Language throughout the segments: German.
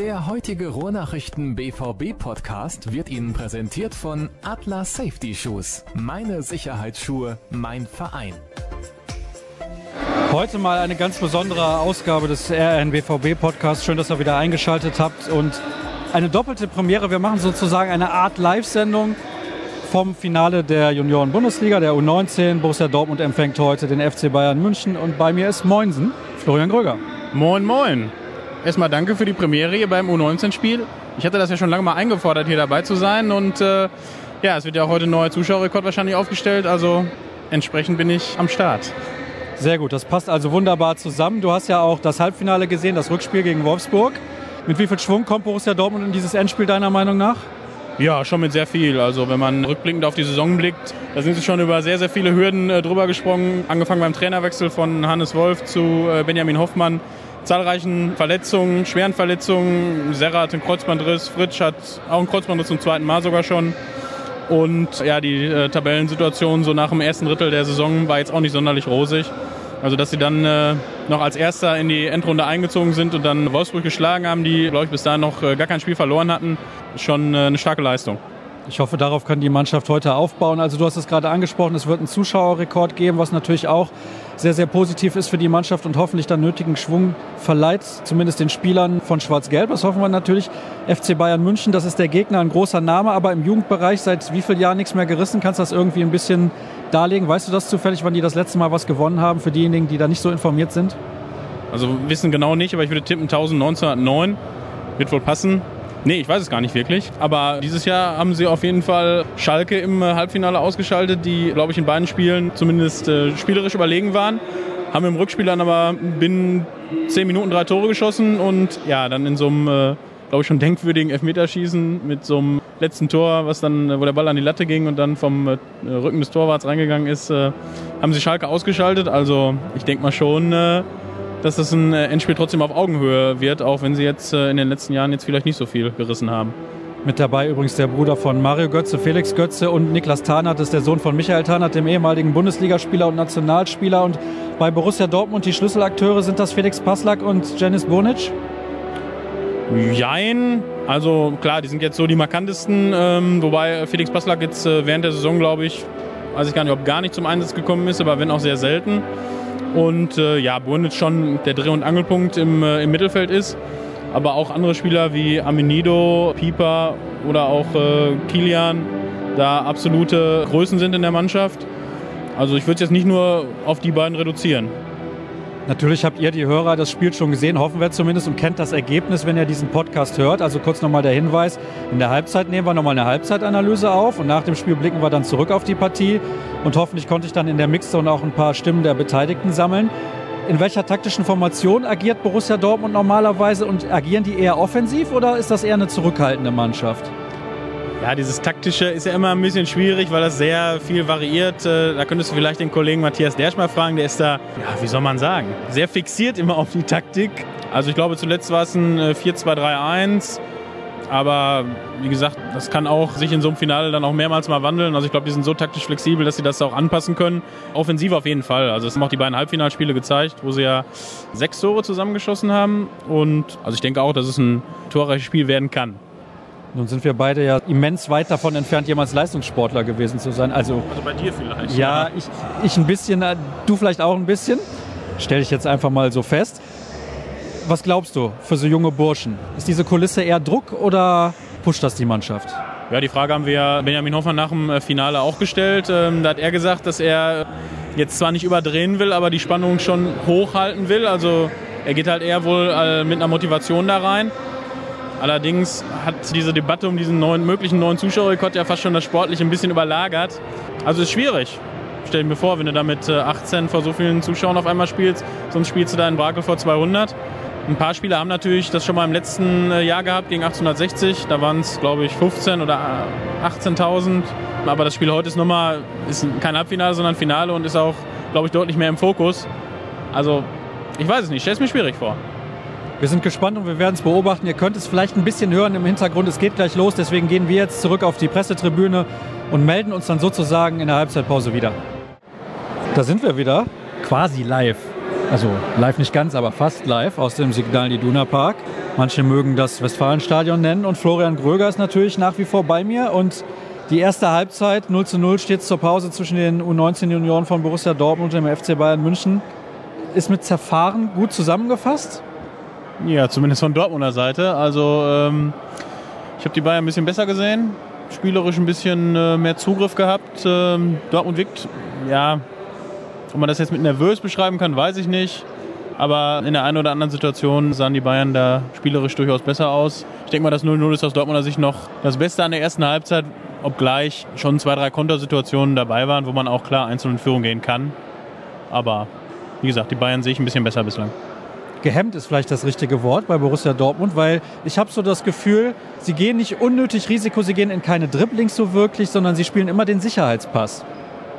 Der heutige Ruhrnachrichten BVB Podcast wird Ihnen präsentiert von Atlas Safety Shoes. Meine Sicherheitsschuhe, mein Verein. Heute mal eine ganz besondere Ausgabe des RNBVB Podcasts. Schön, dass ihr wieder eingeschaltet habt und eine doppelte Premiere. Wir machen sozusagen eine Art Live-Sendung vom Finale der Junioren-Bundesliga, der U19. Borussia Dortmund empfängt heute den FC Bayern München und bei mir ist Moinsen, Florian Gröger. Moin, moin. Erstmal danke für die Premiere hier beim U19-Spiel. Ich hatte das ja schon lange mal eingefordert, hier dabei zu sein und äh, ja, es wird ja auch heute ein neuer Zuschauerrekord wahrscheinlich aufgestellt, also entsprechend bin ich am Start. Sehr gut, das passt also wunderbar zusammen. Du hast ja auch das Halbfinale gesehen, das Rückspiel gegen Wolfsburg. Mit wie viel Schwung kommt Borussia Dortmund in dieses Endspiel deiner Meinung nach? Ja, schon mit sehr viel. Also wenn man rückblickend auf die Saison blickt, da sind sie schon über sehr, sehr viele Hürden äh, drüber gesprungen. Angefangen beim Trainerwechsel von Hannes Wolf zu äh, Benjamin Hoffmann. Zahlreichen Verletzungen, schweren Verletzungen. Serra hat einen Kreuzbandriss, Fritsch hat auch einen Kreuzbandriss zum zweiten Mal sogar schon. Und ja, die äh, Tabellensituation so nach dem ersten Drittel der Saison war jetzt auch nicht sonderlich rosig. Also dass sie dann äh, noch als Erster in die Endrunde eingezogen sind und dann Wolfsburg geschlagen haben, die, glaube ich, bis dahin noch äh, gar kein Spiel verloren hatten, ist schon äh, eine starke Leistung. Ich hoffe, darauf kann die Mannschaft heute aufbauen. Also du hast es gerade angesprochen, es wird einen Zuschauerrekord geben, was natürlich auch sehr, sehr positiv ist für die Mannschaft und hoffentlich dann nötigen Schwung verleiht, zumindest den Spielern von Schwarz-Gelb. Das hoffen wir natürlich. FC Bayern München, das ist der Gegner, ein großer Name, aber im Jugendbereich seit wie vielen Jahren nichts mehr gerissen. Kannst du das irgendwie ein bisschen darlegen? Weißt du das zufällig, wann die das letzte Mal was gewonnen haben, für diejenigen, die da nicht so informiert sind? Also wissen genau nicht, aber ich würde tippen 1909. Wird wohl passen. Nee, ich weiß es gar nicht wirklich. Aber dieses Jahr haben sie auf jeden Fall Schalke im äh, Halbfinale ausgeschaltet, die, glaube ich, in beiden Spielen zumindest äh, spielerisch überlegen waren. Haben im Rückspiel dann aber binnen zehn Minuten drei Tore geschossen und ja, dann in so einem, äh, glaube ich, schon denkwürdigen Elfmeterschießen mit so einem letzten Tor, was dann, wo der Ball an die Latte ging und dann vom äh, Rücken des Torwarts reingegangen ist, äh, haben sie Schalke ausgeschaltet. Also ich denke mal schon, äh, dass das ein äh, Endspiel trotzdem auf Augenhöhe wird, auch wenn sie jetzt äh, in den letzten Jahren jetzt vielleicht nicht so viel gerissen haben. Mit dabei übrigens der Bruder von Mario Götze, Felix Götze und Niklas Tarnath ist der Sohn von Michael Tarnath, dem ehemaligen Bundesligaspieler und Nationalspieler. Und bei Borussia Dortmund die Schlüsselakteure sind das Felix Passlack und Janis Bonic? Jein. Also klar, die sind jetzt so die markantesten. Ähm, wobei Felix Passlack jetzt äh, während der Saison, glaube ich, weiß ich gar nicht, ob gar nicht zum Einsatz gekommen ist, aber wenn auch sehr selten. Und äh, ja, Burnitz schon der Dreh- und Angelpunkt im, äh, im Mittelfeld ist. Aber auch andere Spieler wie Amenido, Pieper oder auch äh, Kilian da absolute Größen sind in der Mannschaft. Also ich würde es jetzt nicht nur auf die beiden reduzieren. Natürlich habt ihr, die Hörer, das Spiel schon gesehen, hoffen wir zumindest, und kennt das Ergebnis, wenn ihr diesen Podcast hört. Also kurz nochmal der Hinweis, in der Halbzeit nehmen wir nochmal eine Halbzeitanalyse auf und nach dem Spiel blicken wir dann zurück auf die Partie und hoffentlich konnte ich dann in der Mixzone auch ein paar Stimmen der Beteiligten sammeln. In welcher taktischen Formation agiert Borussia Dortmund normalerweise und agieren die eher offensiv oder ist das eher eine zurückhaltende Mannschaft? Ja, dieses Taktische ist ja immer ein bisschen schwierig, weil das sehr viel variiert. Äh, da könntest du vielleicht den Kollegen Matthias Dersch mal fragen, der ist da, ja, wie soll man sagen, sehr fixiert immer auf die Taktik. Also ich glaube, zuletzt war es ein 4-2-3-1. Äh, Aber wie gesagt, das kann auch sich in so einem Finale dann auch mehrmals mal wandeln. Also ich glaube, die sind so taktisch flexibel, dass sie das auch anpassen können. Offensiv auf jeden Fall. Also es haben auch die beiden Halbfinalspiele gezeigt, wo sie ja sechs Tore zusammengeschossen haben. Und also ich denke auch, dass es ein torreiches Spiel werden kann. Nun sind wir beide ja immens weit davon entfernt, jemals Leistungssportler gewesen zu sein. Also, also bei dir vielleicht. Ja, ich, ich ein bisschen, äh, du vielleicht auch ein bisschen. Stell ich jetzt einfach mal so fest. Was glaubst du für so junge Burschen? Ist diese Kulisse eher Druck oder pusht das die Mannschaft? Ja, die Frage haben wir Benjamin Hoffmann nach dem äh, Finale auch gestellt. Ähm, da hat er gesagt, dass er jetzt zwar nicht überdrehen will, aber die Spannung schon hochhalten will. Also er geht halt eher wohl äh, mit einer Motivation da rein. Allerdings hat diese Debatte um diesen neuen, möglichen neuen Zuschauerrekord ja fast schon das Sportliche ein bisschen überlagert. Also ist schwierig. Stell dir mir vor, wenn du da mit 18 vor so vielen Zuschauern auf einmal spielst, sonst spielst du da in Brakel vor 200. Ein paar Spieler haben natürlich das schon mal im letzten Jahr gehabt, gegen 1860. Da waren es, glaube ich, 15 oder 18.000. Aber das Spiel heute ist nochmal, ist kein Halbfinale, sondern Finale und ist auch, glaube ich, deutlich mehr im Fokus. Also, ich weiß es nicht, stell es mir schwierig vor. Wir sind gespannt und wir werden es beobachten. Ihr könnt es vielleicht ein bisschen hören im Hintergrund. Es geht gleich los. Deswegen gehen wir jetzt zurück auf die Pressetribüne und melden uns dann sozusagen in der Halbzeitpause wieder. Da sind wir wieder, quasi live. Also live nicht ganz, aber fast live aus dem Signal Iduna Park. Manche mögen das Westfalenstadion nennen und Florian Gröger ist natürlich nach wie vor bei mir und die erste Halbzeit 0 zu 0 steht zur Pause zwischen den U19-Junioren von Borussia Dortmund und dem FC Bayern München. Ist mit zerfahren gut zusammengefasst? Ja, zumindest von Dortmunder Seite. Also ähm, ich habe die Bayern ein bisschen besser gesehen, spielerisch ein bisschen äh, mehr Zugriff gehabt. Ähm, Dortmund wirkt, ja, ob man das jetzt mit nervös beschreiben kann, weiß ich nicht. Aber in der einen oder anderen Situation sahen die Bayern da spielerisch durchaus besser aus. Ich denke mal, das 0-0 ist aus Dortmunder Sicht noch das Beste an der ersten Halbzeit, obgleich schon zwei, drei Kontersituationen dabei waren, wo man auch klar einzeln in Führung gehen kann. Aber wie gesagt, die Bayern sehe ich ein bisschen besser bislang gehemmt ist vielleicht das richtige Wort bei Borussia Dortmund, weil ich habe so das Gefühl, sie gehen nicht unnötig Risiko, sie gehen in keine Dribblings so wirklich, sondern sie spielen immer den Sicherheitspass.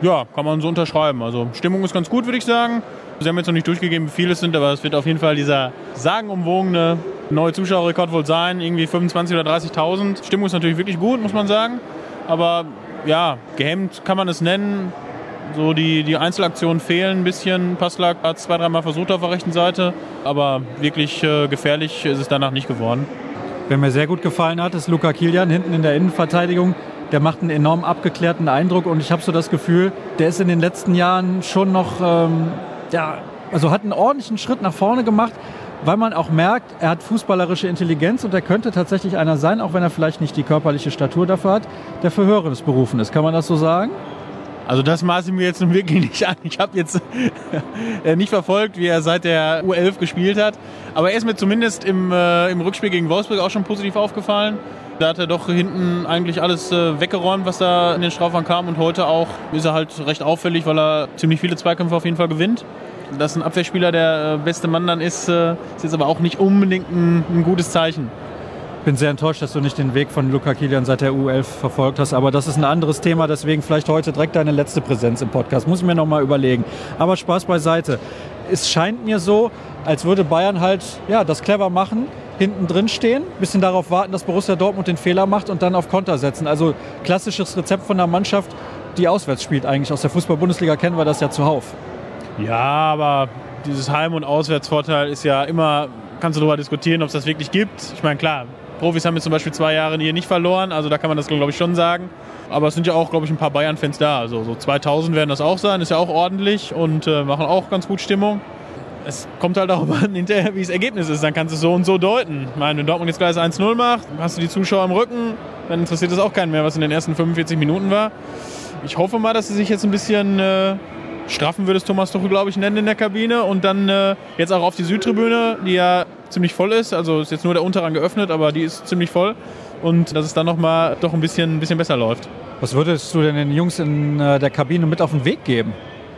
Ja, kann man so unterschreiben. Also Stimmung ist ganz gut, würde ich sagen. Sie haben jetzt noch nicht durchgegeben, wie viele es sind, aber es wird auf jeden Fall dieser sagenumwogene neue Zuschauerrekord wohl sein. Irgendwie 25.000 oder 30.000. Stimmung ist natürlich wirklich gut, muss man sagen. Aber ja, gehemmt kann man es nennen. So die, die Einzelaktionen fehlen ein bisschen. Passlack hat zwei, dreimal versucht auf der rechten Seite, aber wirklich äh, gefährlich ist es danach nicht geworden. Wer mir sehr gut gefallen hat, ist Luca Kilian hinten in der Innenverteidigung. Der macht einen enorm abgeklärten Eindruck und ich habe so das Gefühl, der ist in den letzten Jahren schon noch, ähm, ja, also hat einen ordentlichen Schritt nach vorne gemacht, weil man auch merkt, er hat fußballerische Intelligenz und er könnte tatsächlich einer sein, auch wenn er vielleicht nicht die körperliche Statur dafür hat, der für Höheres berufen ist. Kann man das so sagen? Also das maße ich mir jetzt nun wirklich nicht an. Ich habe jetzt äh, nicht verfolgt, wie er seit der U11 gespielt hat. Aber er ist mir zumindest im, äh, im Rückspiel gegen Wolfsburg auch schon positiv aufgefallen. Da hat er doch hinten eigentlich alles äh, weggeräumt, was da in den Strafraum kam. Und heute auch ist er halt recht auffällig, weil er ziemlich viele Zweikämpfe auf jeden Fall gewinnt. Dass ein Abwehrspieler der äh, beste Mann dann ist, äh, ist jetzt aber auch nicht unbedingt ein, ein gutes Zeichen bin sehr enttäuscht, dass du nicht den Weg von Luca Kilian seit der U11 verfolgt hast. Aber das ist ein anderes Thema, deswegen vielleicht heute direkt deine letzte Präsenz im Podcast. Muss ich mir nochmal überlegen. Aber Spaß beiseite. Es scheint mir so, als würde Bayern halt ja, das clever machen, hinten drin stehen, bisschen darauf warten, dass Borussia Dortmund den Fehler macht und dann auf Konter setzen. Also klassisches Rezept von einer Mannschaft, die auswärts spielt eigentlich. Aus der Fußball-Bundesliga kennen wir das ja zuhauf. Ja, aber dieses Heim- und Auswärtsvorteil ist ja immer, kannst du darüber diskutieren, ob es das wirklich gibt. Ich meine, klar, Profis haben jetzt zum Beispiel zwei Jahre hier nicht verloren, also da kann man das glaube ich schon sagen. Aber es sind ja auch, glaube ich, ein paar Bayern-Fans da. Also so 2000 werden das auch sein, ist ja auch ordentlich und äh, machen auch ganz gut Stimmung. Es kommt halt darauf an, hinterher, wie das Ergebnis ist. Dann kannst du es so und so deuten. Ich meine, wenn Dortmund jetzt gleich 1-0 macht, hast du die Zuschauer im Rücken, dann interessiert es auch keinen mehr, was in den ersten 45 Minuten war. Ich hoffe mal, dass sie sich jetzt ein bisschen äh, straffen würde es Thomas Tuchel, glaube ich, nennen in der Kabine und dann äh, jetzt auch auf die Südtribüne, die ja ziemlich voll ist. Also ist jetzt nur der Unterrang geöffnet, aber die ist ziemlich voll. Und dass es dann nochmal doch ein bisschen, ein bisschen besser läuft. Was würdest du denn den Jungs in äh, der Kabine mit auf den Weg geben?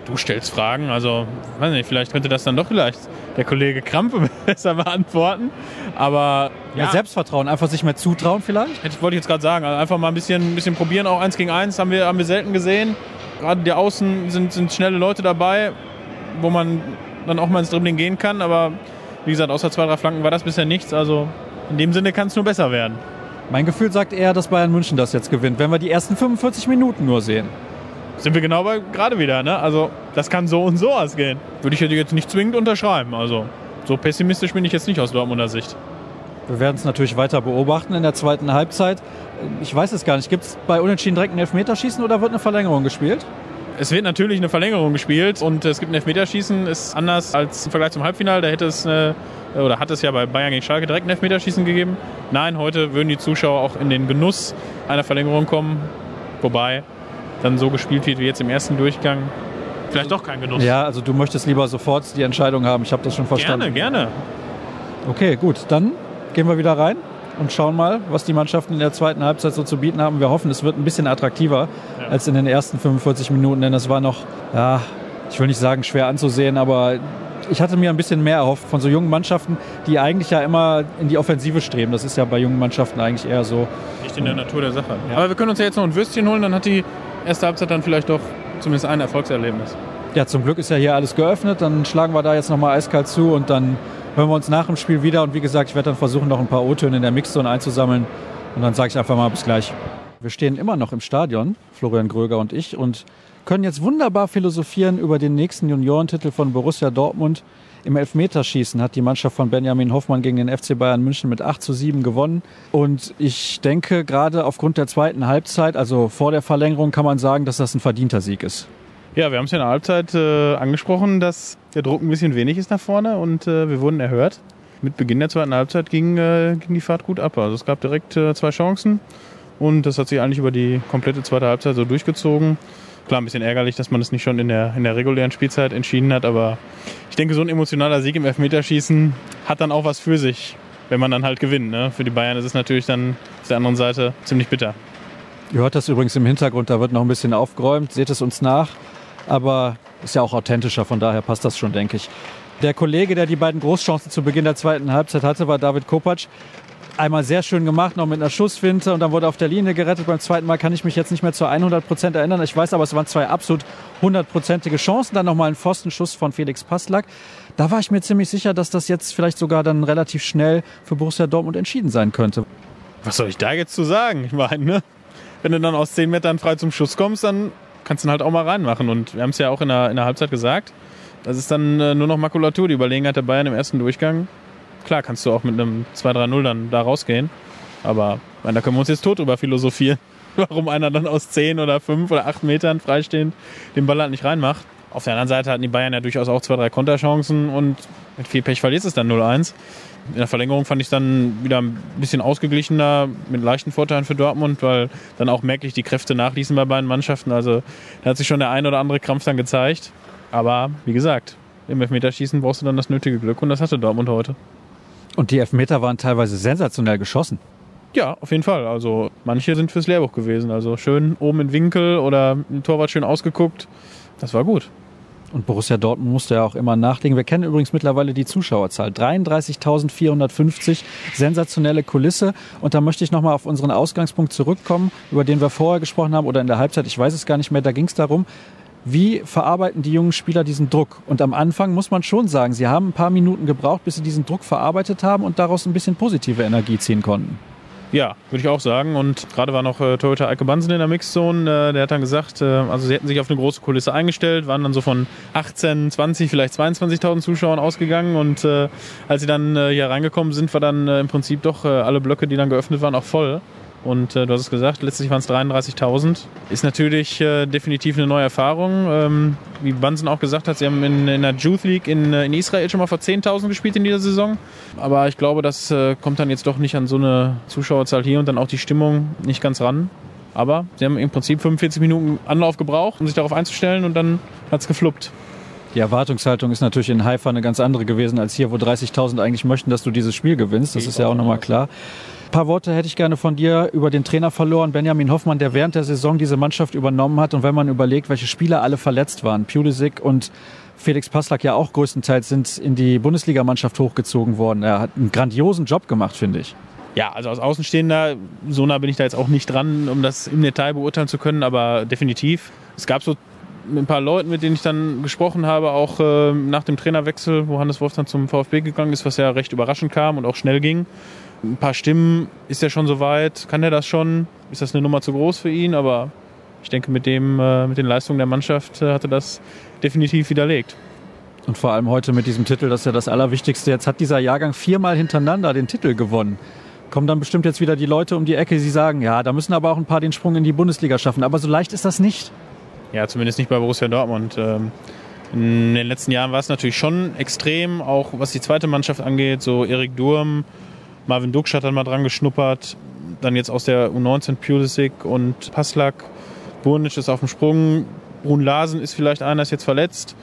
Du stellst Fragen, also weiß nicht, vielleicht könnte das dann doch vielleicht der Kollege Krampe besser beantworten. Aber ja, ja Selbstvertrauen, einfach sich mehr zutrauen vielleicht? Hätte, wollte ich jetzt gerade sagen, also einfach mal ein bisschen, ein bisschen probieren, auch eins gegen eins haben wir, haben wir selten gesehen. Gerade die Außen sind, sind schnelle Leute dabei, wo man dann auch mal ins Dribbling gehen kann, aber wie gesagt, außer zwei, drei Flanken war das bisher nichts. Also in dem Sinne kann es nur besser werden. Mein Gefühl sagt eher, dass Bayern München das jetzt gewinnt, wenn wir die ersten 45 Minuten nur sehen. Sind wir genau bei gerade wieder, ne? Also das kann so und so ausgehen. Würde ich jetzt nicht zwingend unterschreiben. Also so pessimistisch bin ich jetzt nicht aus Dortmunder Sicht. Wir werden es natürlich weiter beobachten in der zweiten Halbzeit. Ich weiß es gar nicht. Gibt es bei Unentschieden direkt ein Elfmeterschießen oder wird eine Verlängerung gespielt? Es wird natürlich eine Verlängerung gespielt und es gibt ein Elfmeterschießen. Ist anders als im Vergleich zum Halbfinale. Da hätte es eine, oder hat es ja bei Bayern gegen Schalke direkt ein Elfmeterschießen gegeben. Nein, heute würden die Zuschauer auch in den Genuss einer Verlängerung kommen. Wobei dann so gespielt wird wie jetzt im ersten Durchgang. Vielleicht doch kein Genuss. Ja, also du möchtest lieber sofort die Entscheidung haben. Ich habe das schon verstanden. Gerne, gerne. Okay, gut. Dann gehen wir wieder rein und schauen mal, was die Mannschaften in der zweiten Halbzeit so zu bieten haben. Wir hoffen, es wird ein bisschen attraktiver ja. als in den ersten 45 Minuten, denn es war noch, ja, ich will nicht sagen schwer anzusehen, aber ich hatte mir ein bisschen mehr erhofft von so jungen Mannschaften, die eigentlich ja immer in die Offensive streben. Das ist ja bei jungen Mannschaften eigentlich eher so. Nicht in der Natur der Sache. Ja. Aber wir können uns ja jetzt noch ein Würstchen holen, dann hat die erste Halbzeit dann vielleicht doch zumindest ein Erfolgserlebnis. Ja, zum Glück ist ja hier alles geöffnet. Dann schlagen wir da jetzt nochmal eiskalt zu und dann hören wir uns nach dem Spiel wieder. Und wie gesagt, ich werde dann versuchen, noch ein paar O-Töne in der Mixzone einzusammeln. Und dann sage ich einfach mal bis gleich. Wir stehen immer noch im Stadion, Florian Gröger und ich. Und können jetzt wunderbar philosophieren über den nächsten Juniorentitel von Borussia Dortmund. Im Elfmeterschießen hat die Mannschaft von Benjamin Hoffmann gegen den FC Bayern München mit 8 zu 7 gewonnen. Und ich denke, gerade aufgrund der zweiten Halbzeit, also vor der Verlängerung, kann man sagen, dass das ein verdienter Sieg ist. Ja, wir haben es ja in der Halbzeit äh, angesprochen, dass der Druck ein bisschen wenig ist nach vorne und äh, wir wurden erhört. Mit Beginn der zweiten Halbzeit ging, äh, ging die Fahrt gut ab. Also es gab direkt äh, zwei Chancen und das hat sich eigentlich über die komplette zweite Halbzeit so durchgezogen. Klar, ein bisschen ärgerlich, dass man es nicht schon in der, in der regulären Spielzeit entschieden hat, aber ich denke, so ein emotionaler Sieg im Elfmeterschießen hat dann auch was für sich, wenn man dann halt gewinnt. Ne? Für die Bayern ist es natürlich dann auf der anderen Seite ziemlich bitter. Ihr hört das übrigens im Hintergrund, da wird noch ein bisschen aufgeräumt, seht es uns nach, aber ist ja auch authentischer, von daher passt das schon, denke ich. Der Kollege, der die beiden Großchancen zu Beginn der zweiten Halbzeit hatte, war David Kopacz einmal sehr schön gemacht, noch mit einer Schussfinte und dann wurde auf der Linie gerettet. Beim zweiten Mal kann ich mich jetzt nicht mehr zu 100 Prozent erinnern. Ich weiß aber, es waren zwei absolut hundertprozentige Chancen. Dann nochmal ein Pfostenschuss von Felix Passlack. Da war ich mir ziemlich sicher, dass das jetzt vielleicht sogar dann relativ schnell für Borussia Dortmund entschieden sein könnte. Was soll ich da jetzt zu sagen? Ich meine, ne? wenn du dann aus 10 Metern frei zum Schuss kommst, dann kannst du ihn halt auch mal reinmachen. Und wir haben es ja auch in der, in der Halbzeit gesagt. Das ist dann äh, nur noch Makulatur, die Überlegenheit der Bayern im ersten Durchgang klar kannst du auch mit einem 2-3-0 dann da rausgehen. Aber meine, da können wir uns jetzt tot drüber philosophieren, warum einer dann aus 10 oder 5 oder 8 Metern freistehend den Ball halt nicht reinmacht. Auf der anderen Seite hatten die Bayern ja durchaus auch zwei, drei Konterchancen und mit viel Pech verliert es dann 0-1. In der Verlängerung fand ich dann wieder ein bisschen ausgeglichener, mit leichten Vorteilen für Dortmund, weil dann auch merklich die Kräfte nachließen bei beiden Mannschaften. Also da hat sich schon der ein oder andere Krampf dann gezeigt. Aber wie gesagt, im Elfmeterschießen brauchst du dann das nötige Glück und das hatte Dortmund heute. Und die Elfmeter waren teilweise sensationell geschossen. Ja, auf jeden Fall. Also manche sind fürs Lehrbuch gewesen. Also schön oben in Winkel oder ein Torwart schön ausgeguckt. Das war gut. Und Borussia Dortmund musste ja auch immer nachlegen. Wir kennen übrigens mittlerweile die Zuschauerzahl. 33.450, sensationelle Kulisse. Und da möchte ich nochmal auf unseren Ausgangspunkt zurückkommen, über den wir vorher gesprochen haben oder in der Halbzeit. Ich weiß es gar nicht mehr. Da ging es darum, wie verarbeiten die jungen Spieler diesen Druck? Und am Anfang muss man schon sagen, sie haben ein paar Minuten gebraucht, bis sie diesen Druck verarbeitet haben und daraus ein bisschen positive Energie ziehen konnten. Ja, würde ich auch sagen. Und gerade war noch äh, Toyota Eike Bansen in der Mixzone. Äh, der hat dann gesagt, äh, also sie hätten sich auf eine große Kulisse eingestellt, waren dann so von 18, 20, vielleicht 22.000 Zuschauern ausgegangen. Und äh, als sie dann äh, hier reingekommen sind, war dann äh, im Prinzip doch alle Blöcke, die dann geöffnet waren, auch voll. Und äh, du hast es gesagt, letztlich waren es 33.000. Ist natürlich äh, definitiv eine neue Erfahrung. Ähm, wie Bansen auch gesagt hat, sie haben in, in der Youth League in, äh, in Israel schon mal vor 10.000 gespielt in dieser Saison. Aber ich glaube, das äh, kommt dann jetzt doch nicht an so eine Zuschauerzahl hier und dann auch die Stimmung nicht ganz ran. Aber sie haben im Prinzip 45 Minuten Anlauf gebraucht, um sich darauf einzustellen und dann hat es gefluppt. Die Erwartungshaltung ist natürlich in Haifa eine ganz andere gewesen als hier, wo 30.000 eigentlich möchten, dass du dieses Spiel gewinnst. Das ist ja auch nochmal klar paar Worte hätte ich gerne von dir über den Trainer verloren, Benjamin Hoffmann, der während der Saison diese Mannschaft übernommen hat. Und wenn man überlegt, welche Spieler alle verletzt waren, Pulisic und Felix Passlack ja auch größtenteils sind in die Bundesligamannschaft hochgezogen worden. Er hat einen grandiosen Job gemacht, finde ich. Ja, also als Außenstehender, so nah bin ich da jetzt auch nicht dran, um das im Detail beurteilen zu können, aber definitiv. Es gab so ein paar Leuten, mit denen ich dann gesprochen habe, auch äh, nach dem Trainerwechsel, wo Hannes Wolf dann zum VfB gegangen ist, was ja recht überraschend kam und auch schnell ging ein paar Stimmen ist er schon soweit, kann er das schon? Ist das eine Nummer zu groß für ihn? Aber ich denke, mit, dem, äh, mit den Leistungen der Mannschaft äh, hat er das definitiv widerlegt. Und vor allem heute mit diesem Titel, das ist ja das Allerwichtigste. Jetzt hat dieser Jahrgang viermal hintereinander den Titel gewonnen. Kommen dann bestimmt jetzt wieder die Leute um die Ecke, die sagen, ja, da müssen aber auch ein paar den Sprung in die Bundesliga schaffen. Aber so leicht ist das nicht. Ja, zumindest nicht bei Borussia Dortmund. Ähm, in den letzten Jahren war es natürlich schon extrem, auch was die zweite Mannschaft angeht. So Erik Durm, Marvin Duksch hat dann mal dran geschnuppert. Dann jetzt aus der U19 Pulisic und Passlack. Burnic ist auf dem Sprung. Brun Larsen ist vielleicht einer, ist jetzt verletzt.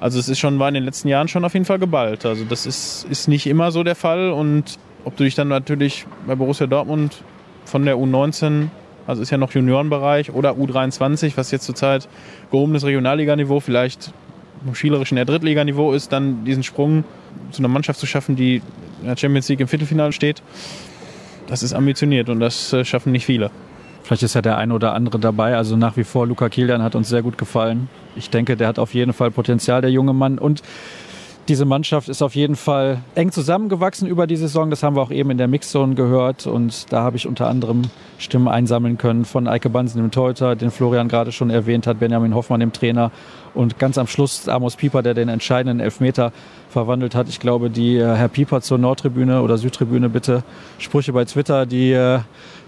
Also es ist schon, war in den letzten Jahren schon auf jeden Fall geballt. Also das ist, ist nicht immer so der Fall. Und ob du dich dann natürlich bei Borussia Dortmund von der U19, also ist ja noch Juniorenbereich, oder U23, was jetzt zurzeit gehobenes Regionalliganiveau, vielleicht im schielerischen der Drittliganiveau ist, dann diesen Sprung zu einer Mannschaft zu schaffen, die in der Champions League im Viertelfinale steht, das ist ambitioniert und das äh, schaffen nicht viele. Vielleicht ist ja der eine oder andere dabei. Also nach wie vor, Luca Kilian hat uns sehr gut gefallen. Ich denke, der hat auf jeden Fall Potenzial, der junge Mann. Und Diese Mannschaft ist auf jeden Fall eng zusammengewachsen über die Saison. Das haben wir auch eben in der Mixzone gehört. Und da habe ich unter anderem Stimmen einsammeln können von Eike Bansen, dem Teuter, den Florian gerade schon erwähnt hat, Benjamin Hoffmann, dem Trainer. Und ganz am Schluss Amos Pieper, der den entscheidenden Elfmeter verwandelt hat. Ich glaube, die äh, Herr Pieper zur Nordtribüne oder Südtribüne bitte Sprüche bei Twitter, die äh,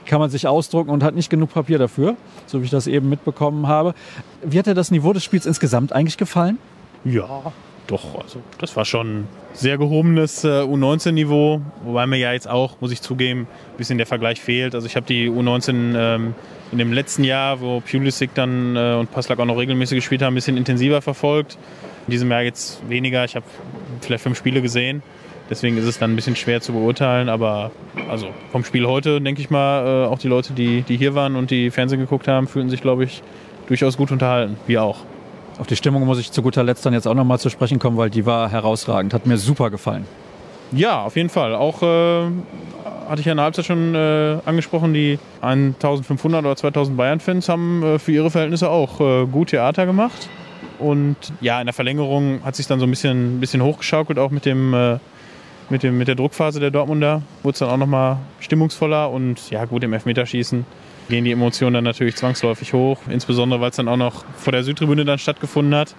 kann man sich ausdrucken und hat nicht genug Papier dafür, so wie ich das eben mitbekommen habe. Wie hat dir das Niveau des Spiels insgesamt eigentlich gefallen? Ja, doch, also das war schon sehr gehobenes äh, U19-Niveau, wobei mir ja jetzt auch, muss ich zugeben, ein bisschen der Vergleich fehlt. Also ich habe die U19 ähm, in dem letzten Jahr, wo Pulisic dann äh, und Paslak auch noch regelmäßig gespielt haben, ein bisschen intensiver verfolgt. In diesem Jahr jetzt weniger. Ich habe vielleicht fünf Spiele gesehen. Deswegen ist es dann ein bisschen schwer zu beurteilen. Aber also vom Spiel heute, denke ich mal, äh, auch die Leute, die, die hier waren und die Fernsehen geguckt haben, fühlten sich, glaube ich, durchaus gut unterhalten. Wir auch. Auf die Stimmung muss ich zu guter Letzt dann jetzt auch nochmal zu sprechen kommen, weil die war herausragend. Hat mir super gefallen. Ja, auf jeden Fall. Auch äh, hatte ich ja in der Halbzeit schon äh, angesprochen, die 1500 oder 2000 Bayern-Fans haben äh, für ihre Verhältnisse auch äh, gut Theater gemacht. Und ja, in der Verlängerung hat sich dann so ein bisschen, bisschen hochgeschaukelt, auch mit dem, äh, mit dem mit der Druckphase der Dortmunder. Wurde es dann auch nochmal stimmungsvoller und ja, gut im Elfmeterschießen gehen die Emotionen dann natürlich zwangsläufig hoch. Insbesondere, weil es dann auch noch vor der Südtribüne dann stattgefunden hat.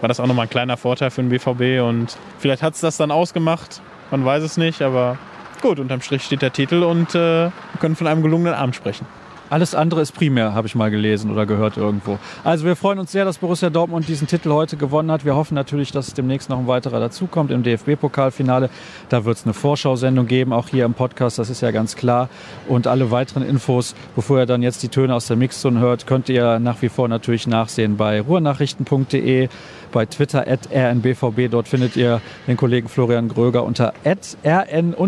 War das auch nochmal ein kleiner Vorteil für den BVB und vielleicht hat es das dann ausgemacht. Man weiß es nicht, aber gut, unterm Strich steht der Titel und äh, wir können von einem gelungenen Abend sprechen. Alles andere ist primär, habe ich mal gelesen oder gehört irgendwo. Also wir freuen uns sehr, dass Borussia Dortmund diesen Titel heute gewonnen hat. Wir hoffen natürlich, dass demnächst noch ein weiterer dazukommt im DFB-Pokalfinale. Da wird es eine Vorschau-Sendung geben, auch hier im Podcast, das ist ja ganz klar. Und alle weiteren Infos, bevor ihr dann jetzt die Töne aus der Mixzone hört, könnt ihr nach wie vor natürlich nachsehen bei ruhrnachrichten.de, bei Twitter at rnbvb. Dort findet ihr den Kollegen Florian Gröger unter rn-florian.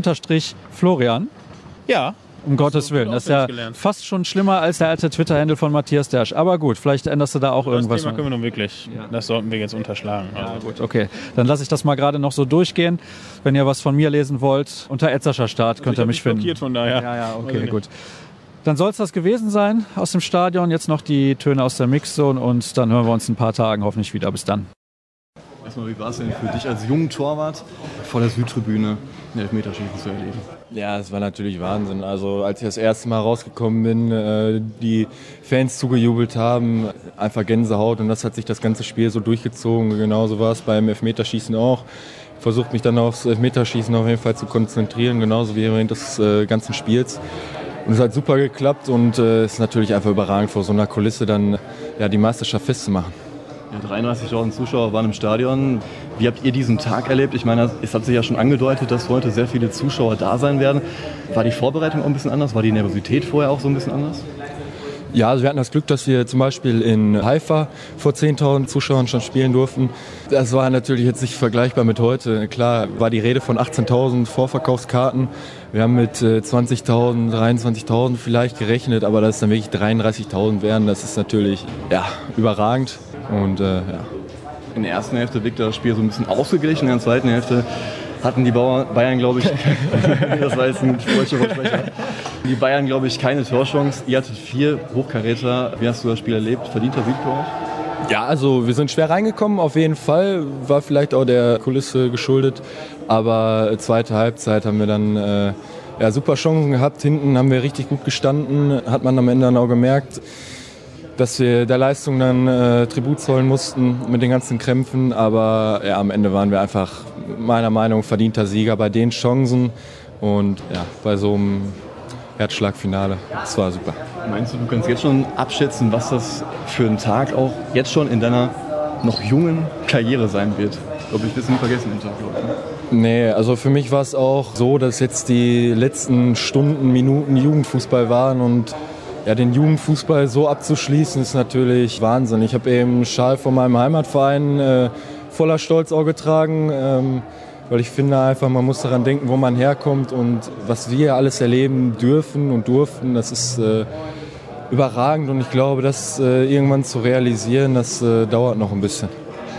Ja, um Gottes Willen. Das ist ja fast schon schlimmer als der alte Twitter-Handle von Matthias Dersch. Aber gut, vielleicht änderst du da auch irgendwas. Das Thema können wir nun wirklich, ja. das sollten wir jetzt unterschlagen. Ja, also. gut, okay. Dann lasse ich das mal gerade noch so durchgehen. Wenn ihr was von mir lesen wollt, unter Etzerscher Start also könnt ihr mich finden. von daher. Ja, ja, okay, gut. Dann soll es das gewesen sein aus dem Stadion. Jetzt noch die Töne aus der Mixzone und dann hören wir uns in ein paar Tagen hoffentlich wieder. Bis dann. Erstmal, wie war es denn für dich als jungen Torwart vor der Südtribüne ein Elfmeterschießen zu erleben? Ja, es war natürlich Wahnsinn. Also als ich das erste Mal rausgekommen bin, äh, die Fans zugejubelt haben, einfach Gänsehaut und das hat sich das ganze Spiel so durchgezogen. Genauso war es beim Elfmeterschießen auch. Versucht mich dann aufs Elfmeterschießen auf jeden Fall zu konzentrieren, genauso wie während des äh, ganzen Spiels. Und es hat super geklappt und äh, es ist natürlich einfach überragend, vor so einer Kulisse dann ja, die Meisterschaft festzumachen. Ja, 33.000 Zuschauer waren im Stadion. Wie habt ihr diesen Tag erlebt? Ich meine, es hat sich ja schon angedeutet, dass heute sehr viele Zuschauer da sein werden. War die Vorbereitung auch ein bisschen anders? War die Nervosität vorher auch so ein bisschen anders? Ja, also wir hatten das Glück, dass wir zum Beispiel in Haifa vor 10.000 Zuschauern schon spielen durften. Das war natürlich jetzt nicht vergleichbar mit heute. Klar war die Rede von 18.000 Vorverkaufskarten. Wir haben mit 20.000, äh, 23.000 vielleicht gerechnet, aber dass es dann wirklich 33.000 wären, das ist natürlich ja, überragend. Und äh, ja. In der ersten Hälfte wirkte das Spiel so ein bisschen ausgeglichen, in der zweiten Hälfte hatten die Bayern, glaube ich, das war jetzt ein Versprecher, die Bayern, glaube ich, keine Torchance. Ihr hattet vier Hochkaräter. Wie hast du das Spiel erlebt? Verdienter Sieg für euch? Ja, also wir sind schwer reingekommen, auf jeden Fall. War vielleicht auch der Kulisse geschuldet. Aber zweite Halbzeit haben wir dann äh, ja, super Chancen gehabt. Hinten haben wir richtig gut gestanden. Hat man am Ende dann auch gemerkt dass wir der Leistung dann äh, Tribut zollen mussten mit den ganzen Krämpfen. Aber ja, am Ende waren wir einfach meiner Meinung nach verdienter Sieger bei den Chancen und ja, bei so einem Herzschlagfinale. Das war super. Meinst du, du kannst jetzt schon abschätzen, was das für ein Tag auch jetzt schon in deiner noch jungen Karriere sein wird? Ich glaube, ich will es nie vergessen, den Tag. Ne? Nee, also für mich war es auch so, dass jetzt die letzten Stunden, Minuten Jugendfußball waren und ja, den Jugendfußball so abzuschließen, ist natürlich Wahnsinn. Ich habe eben Schal von meinem Heimatverein äh, voller Stolz auch getragen, ähm, weil ich finde einfach, man muss daran denken, wo man herkommt und was wir alles erleben dürfen und durften, das ist äh, überragend und ich glaube, das äh, irgendwann zu realisieren, das äh, dauert noch ein bisschen.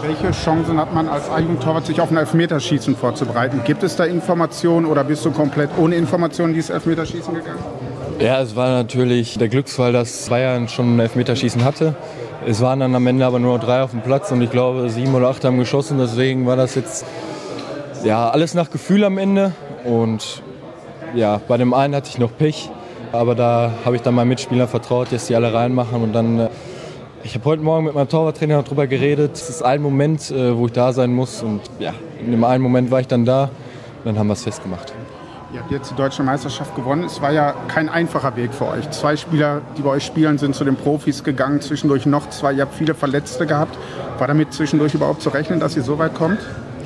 Welche Chancen hat man als Eigentorwart, sich auf ein Elfmeterschießen vorzubereiten? Gibt es da Informationen oder bist du komplett ohne Informationen dieses Elfmeterschießen gegangen? Ja, es war natürlich der Glücksfall, dass Bayern schon ein Elfmeterschießen hatte. Es waren dann am Ende aber nur drei auf dem Platz und ich glaube sieben oder acht haben geschossen. Deswegen war das jetzt ja, alles nach Gefühl am Ende. Und ja, bei dem einen hatte ich noch Pech, aber da habe ich dann meinen Mitspielern vertraut, dass die alle reinmachen und dann. Äh, ich habe heute Morgen mit meinem Torwarttrainer darüber geredet. Es ist ein Moment, äh, wo ich da sein muss. Und ja, in dem einen Moment war ich dann da. Und dann haben wir es festgemacht. Ihr habt jetzt die deutsche Meisterschaft gewonnen. Es war ja kein einfacher Weg für euch. Zwei Spieler, die bei euch spielen, sind zu den Profis gegangen. Zwischendurch noch zwei. Ihr habt viele Verletzte gehabt. War damit zwischendurch überhaupt zu rechnen, dass ihr so weit kommt?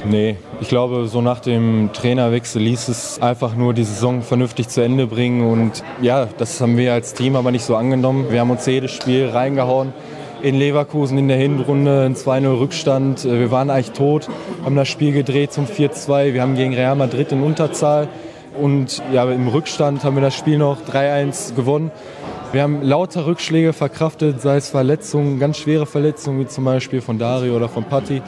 Nee, ich glaube, so nach dem Trainerwechsel ließ es einfach nur die Saison vernünftig zu Ende bringen. Und ja, das haben wir als Team aber nicht so angenommen. Wir haben uns jedes Spiel reingehauen. In Leverkusen in der Hinrunde ein 2-0 Rückstand. Wir waren eigentlich tot, haben das Spiel gedreht zum 4-2. Wir haben gegen Real Madrid in Unterzahl und ja, im Rückstand haben wir das Spiel noch 3-1 gewonnen. Wir haben lauter Rückschläge verkraftet, sei es Verletzungen, ganz schwere Verletzungen, wie zum Beispiel von Dario oder von Patti.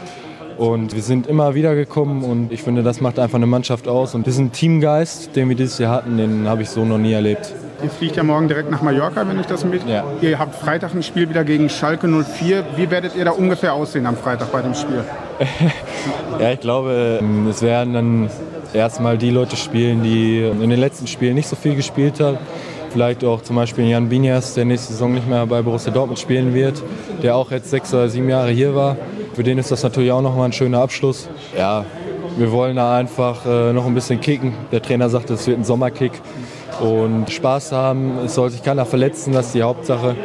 Und wir sind immer wieder gekommen und ich finde, das macht einfach eine Mannschaft aus. Und diesen Teamgeist, den wir dieses Jahr hatten, den habe ich so noch nie erlebt. Ihr fliegt ja morgen direkt nach Mallorca, wenn ich das mit. Ja. Ihr habt Freitag ein Spiel wieder gegen Schalke 04. Wie werdet ihr da ungefähr aussehen am Freitag bei dem Spiel? ja, ich glaube, es werden dann erstmal die Leute spielen, die in den letzten Spielen nicht so viel gespielt haben. Vielleicht auch zum Beispiel Jan Binias, der nächste Saison nicht mehr bei Borussia Dortmund spielen wird, der auch jetzt sechs oder sieben Jahre hier war. Für den ist das natürlich auch nochmal ein schöner Abschluss. Ja, wir wollen da einfach äh, noch ein bisschen kicken. Der Trainer sagte, es wird ein Sommerkick. Und Spaß haben, es soll sich keiner verletzen, das ist die Hauptsache.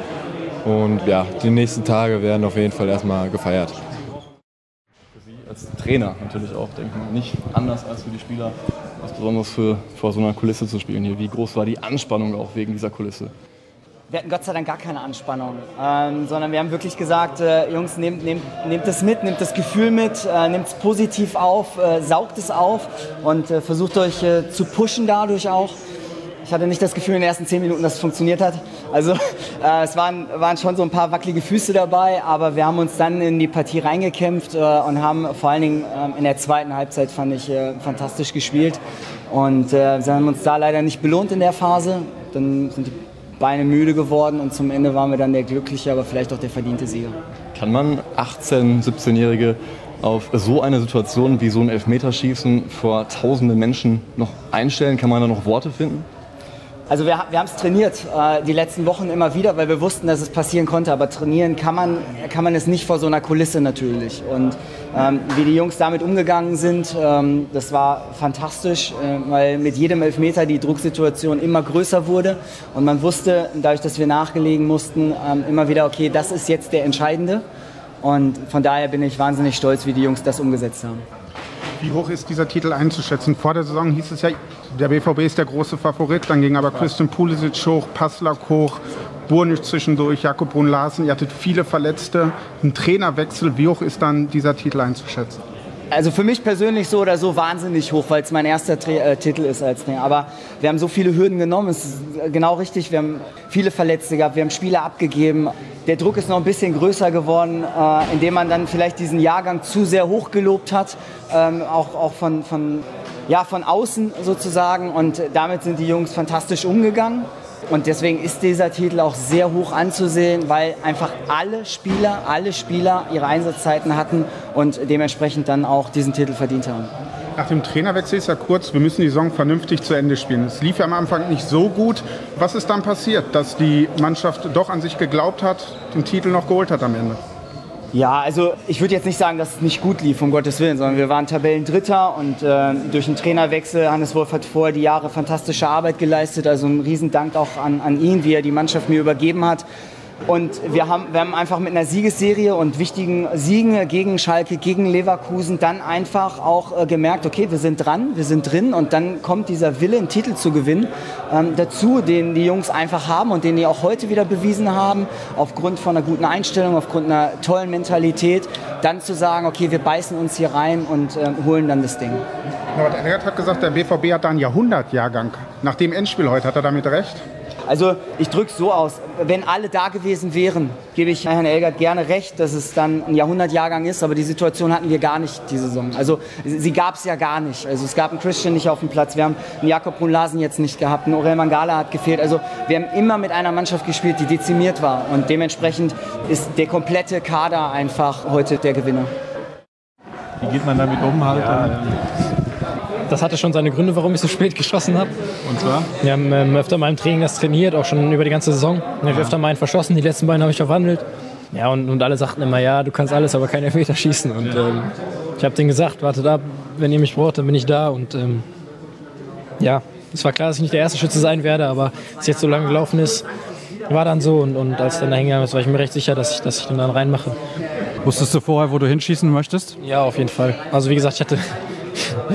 Und ja, die nächsten Tage werden auf jeden Fall erstmal gefeiert Trainer natürlich auch, denke ich nicht anders als für die Spieler, was Besonderes für, vor so einer Kulisse zu spielen hier. Wie groß war die Anspannung auch wegen dieser Kulisse? Wir hatten Gott sei Dank gar keine Anspannung, ähm, sondern wir haben wirklich gesagt, äh, Jungs, nehmt, nehmt, nehmt es mit, nehmt das Gefühl mit, äh, nehmt es positiv auf, äh, saugt es auf und äh, versucht euch äh, zu pushen dadurch auch. Ich hatte nicht das Gefühl in den ersten zehn Minuten, dass es funktioniert hat. Also äh, es waren, waren schon so ein paar wackelige Füße dabei, aber wir haben uns dann in die Partie reingekämpft äh, und haben vor allen Dingen äh, in der zweiten Halbzeit, fand ich, äh, fantastisch gespielt. Und äh, wir haben uns da leider nicht belohnt in der Phase. Dann sind die Beine müde geworden und zum Ende waren wir dann der glückliche, aber vielleicht auch der verdiente Sieger. Kann man 18-, 17-Jährige auf so eine Situation wie so ein Elfmeterschießen vor tausenden Menschen noch einstellen? Kann man da noch Worte finden? Also wir, wir haben es trainiert äh, die letzten Wochen immer wieder, weil wir wussten, dass es passieren konnte. Aber trainieren kann man, kann man es nicht vor so einer Kulisse natürlich. Und ähm, wie die Jungs damit umgegangen sind, ähm, das war fantastisch, äh, weil mit jedem Elfmeter die Drucksituation immer größer wurde. Und man wusste, dadurch, dass wir nachgelegen mussten, ähm, immer wieder, okay, das ist jetzt der Entscheidende. Und von daher bin ich wahnsinnig stolz, wie die Jungs das umgesetzt haben. Wie hoch ist dieser Titel einzuschätzen? Vor der Saison hieß es ja, der BVB ist der große Favorit. Dann ging aber Christian Pulisic hoch, Passlack hoch, Burnisch zwischendurch, Jakob Brun Larsen. Ihr hattet viele Verletzte, ein Trainerwechsel. Wie hoch ist dann dieser Titel einzuschätzen? Also für mich persönlich so oder so wahnsinnig hoch, weil es mein erster Tra äh, Titel ist als Trainer. Aber wir haben so viele Hürden genommen, es ist genau richtig. Wir haben viele Verletzte gehabt, wir haben Spiele abgegeben. Der Druck ist noch ein bisschen größer geworden, äh, indem man dann vielleicht diesen Jahrgang zu sehr hoch gelobt hat, ähm, auch, auch von, von, ja, von außen sozusagen. Und damit sind die Jungs fantastisch umgegangen. Und deswegen ist dieser Titel auch sehr hoch anzusehen, weil einfach alle Spieler, alle Spieler ihre Einsatzzeiten hatten und dementsprechend dann auch diesen Titel verdient haben. Nach dem Trainerwechsel ist ja kurz, wir müssen die Saison vernünftig zu Ende spielen. Es lief ja am Anfang nicht so gut. Was ist dann passiert, dass die Mannschaft doch an sich geglaubt hat, den Titel noch geholt hat am Ende? Ja, also ich würde jetzt nicht sagen, dass es nicht gut lief, um Gottes Willen, sondern wir waren Tabellendritter und äh, durch den Trainerwechsel, Hannes Wolf hat vorher die Jahre fantastische Arbeit geleistet, also ein Riesendank auch an, an ihn, wie er die Mannschaft mir übergeben hat. Und wir haben, wir haben einfach mit einer Siegesserie und wichtigen Siegen gegen Schalke, gegen Leverkusen dann einfach auch äh, gemerkt, okay, wir sind dran, wir sind drin und dann kommt dieser Wille, einen Titel zu gewinnen, ähm, dazu, den die Jungs einfach haben und den die auch heute wieder bewiesen haben, aufgrund von einer guten Einstellung, aufgrund einer tollen Mentalität, dann zu sagen, okay, wir beißen uns hier rein und äh, holen dann das Ding. Norbert Elgert hat gesagt, der BVB hat da einen Jahrhundertjahrgang. Nach dem Endspiel heute, hat er damit recht? Also ich drücke es so aus, wenn alle da gewesen wären, gebe ich Herrn Elgert gerne recht, dass es dann ein Jahrhundertjahrgang ist, aber die Situation hatten wir gar nicht die Saison. Also sie gab es ja gar nicht. Also es gab einen Christian nicht auf dem Platz, wir haben einen Jakob Brunlasen jetzt nicht gehabt, ein Aurel Mangala hat gefehlt. Also wir haben immer mit einer Mannschaft gespielt, die dezimiert war und dementsprechend ist der komplette Kader einfach heute der Gewinner. Wie geht man damit um halt? Ja, das hatte schon seine Gründe, warum ich so spät geschossen habe. Und zwar? Wir haben ähm, öfter mal im Training das trainiert, auch schon über die ganze Saison. Ich habe öfter mal einen verschossen, die letzten beiden habe ich verwandelt. Ja, und, und alle sagten immer, ja, du kannst alles, aber keinen Elfmeter schießen. Und ähm, ich habe denen gesagt, wartet ab, wenn ihr mich braucht, dann bin ich da. Und ähm, ja, es war klar, dass ich nicht der erste Schütze sein werde, aber es jetzt so lange gelaufen ist, war dann so. Und, und als dann da hingegangen ist, war ich mir recht sicher, dass ich, dass ich den dann reinmache. Wusstest du vorher, wo du hinschießen möchtest? Ja, auf jeden Fall. Also wie gesagt, ich hatte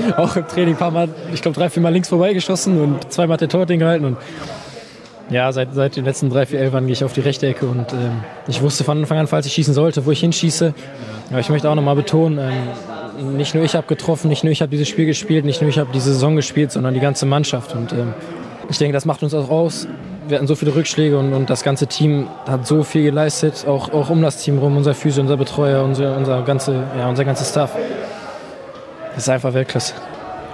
auch im Training ein paar Mal, ich glaube drei, vier Mal links vorbeigeschossen und zweimal hat der Torwart gehalten. Und ja, seit, seit den letzten drei, vier Elfern gehe ich auf die rechte Ecke und ähm, ich wusste von Anfang an, falls ich schießen sollte, wo ich hinschieße. Aber ich möchte auch nochmal betonen, ähm, nicht nur ich habe getroffen, nicht nur ich habe dieses Spiel gespielt, nicht nur ich habe diese Saison gespielt, sondern die ganze Mannschaft. Und ähm, ich denke, das macht uns auch aus. Wir hatten so viele Rückschläge und, und das ganze Team hat so viel geleistet, auch, auch um das Team rum, unser Physio, unser Betreuer, unser, unser, ganze, ja, unser ganzes Staff. Das ist einfach Weltklasse.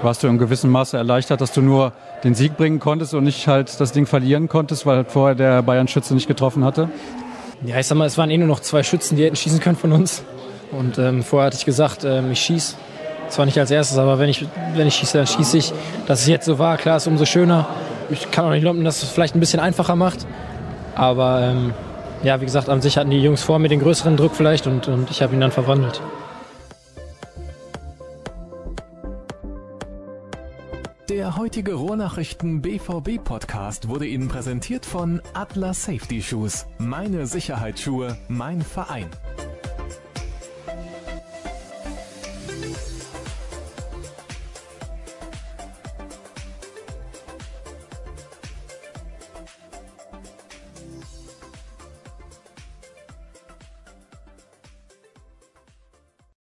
Warst du in gewissem Maße erleichtert, dass du nur den Sieg bringen konntest und nicht halt das Ding verlieren konntest, weil halt vorher der Bayern-Schütze nicht getroffen hatte? Ja, ich sag mal, es waren eh nur noch zwei Schützen, die hätten schießen können von uns. Und ähm, vorher hatte ich gesagt, ähm, ich schieße. Zwar nicht als erstes, aber wenn ich, wenn ich schieße, dann schieße ich. Dass es jetzt so war, klar, ist umso schöner. Ich kann auch nicht glauben, dass es vielleicht ein bisschen einfacher macht. Aber ähm, ja, wie gesagt, an sich hatten die Jungs vor mir den größeren Druck vielleicht und, und ich habe ihn dann verwandelt. Heutige Rohrnachrichten BVB Podcast wurde Ihnen präsentiert von Atlas Safety Shoes. Meine Sicherheitsschuhe, mein Verein.